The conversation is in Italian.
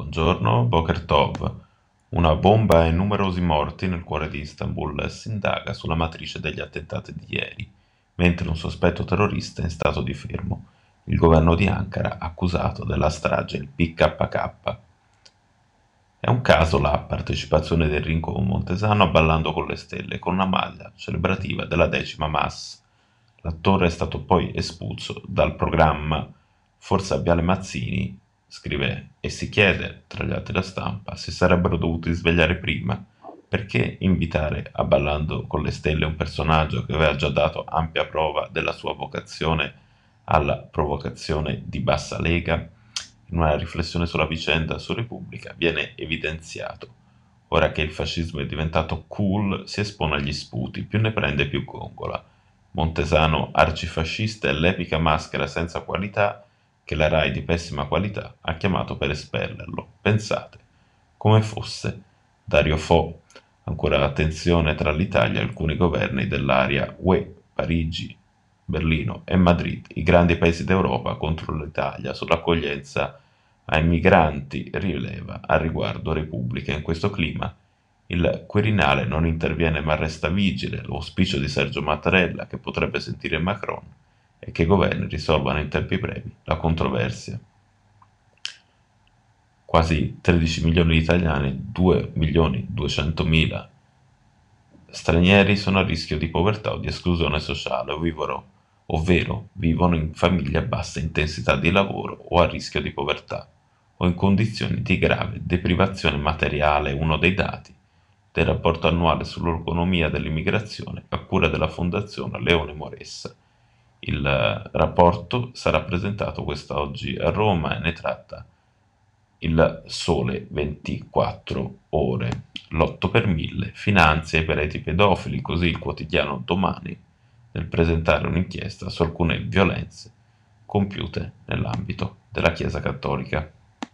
Buongiorno, Boker Tov. Una bomba e numerosi morti nel cuore di Istanbul si indaga sulla matrice degli attentati di ieri, mentre un sospetto terrorista è in stato di fermo. Il governo di Ankara ha accusato della strage il PKK. È un caso la partecipazione del Rinco Montesano a Ballando con le Stelle con una maglia celebrativa della decima Mass. L'attore è stato poi espulso dal programma Forse a Viale Mazzini scrive e si chiede, tra gli altri la stampa, se sarebbero dovuti svegliare prima. Perché invitare a Ballando con le Stelle un personaggio che aveva già dato ampia prova della sua vocazione alla provocazione di bassa lega? In una riflessione sulla vicenda su Repubblica viene evidenziato. Ora che il fascismo è diventato cool, si espone agli sputi, più ne prende più gongola. Montesano arcifascista è l'epica maschera senza qualità che la RAI di pessima qualità ha chiamato per espellerlo. Pensate, come fosse Dario Fo. Ancora attenzione tra l'Italia e alcuni governi dell'area UE, Parigi, Berlino e Madrid, i grandi paesi d'Europa contro l'Italia sull'accoglienza ai migranti, rileva al riguardo Repubblica. In questo clima il Quirinale non interviene ma resta vigile, l'auspicio di Sergio Mattarella che potrebbe sentire Macron e che i governi risolvano in tempi brevi la controversia. Quasi 13 milioni di italiani, 2 milioni 200 mila stranieri sono a rischio di povertà o di esclusione sociale o vivono, ovvero vivono in famiglie a bassa intensità di lavoro o a rischio di povertà o in condizioni di grave deprivazione materiale, uno dei dati del rapporto annuale sull'economia dell'immigrazione a cura della Fondazione Leone Moressa il rapporto sarà presentato quest'oggi a Roma e ne tratta il Sole 24 Ore. L'8 per 1000 finanzia i pereti pedofili, così il quotidiano domani nel presentare un'inchiesta su alcune violenze compiute nell'ambito della Chiesa Cattolica.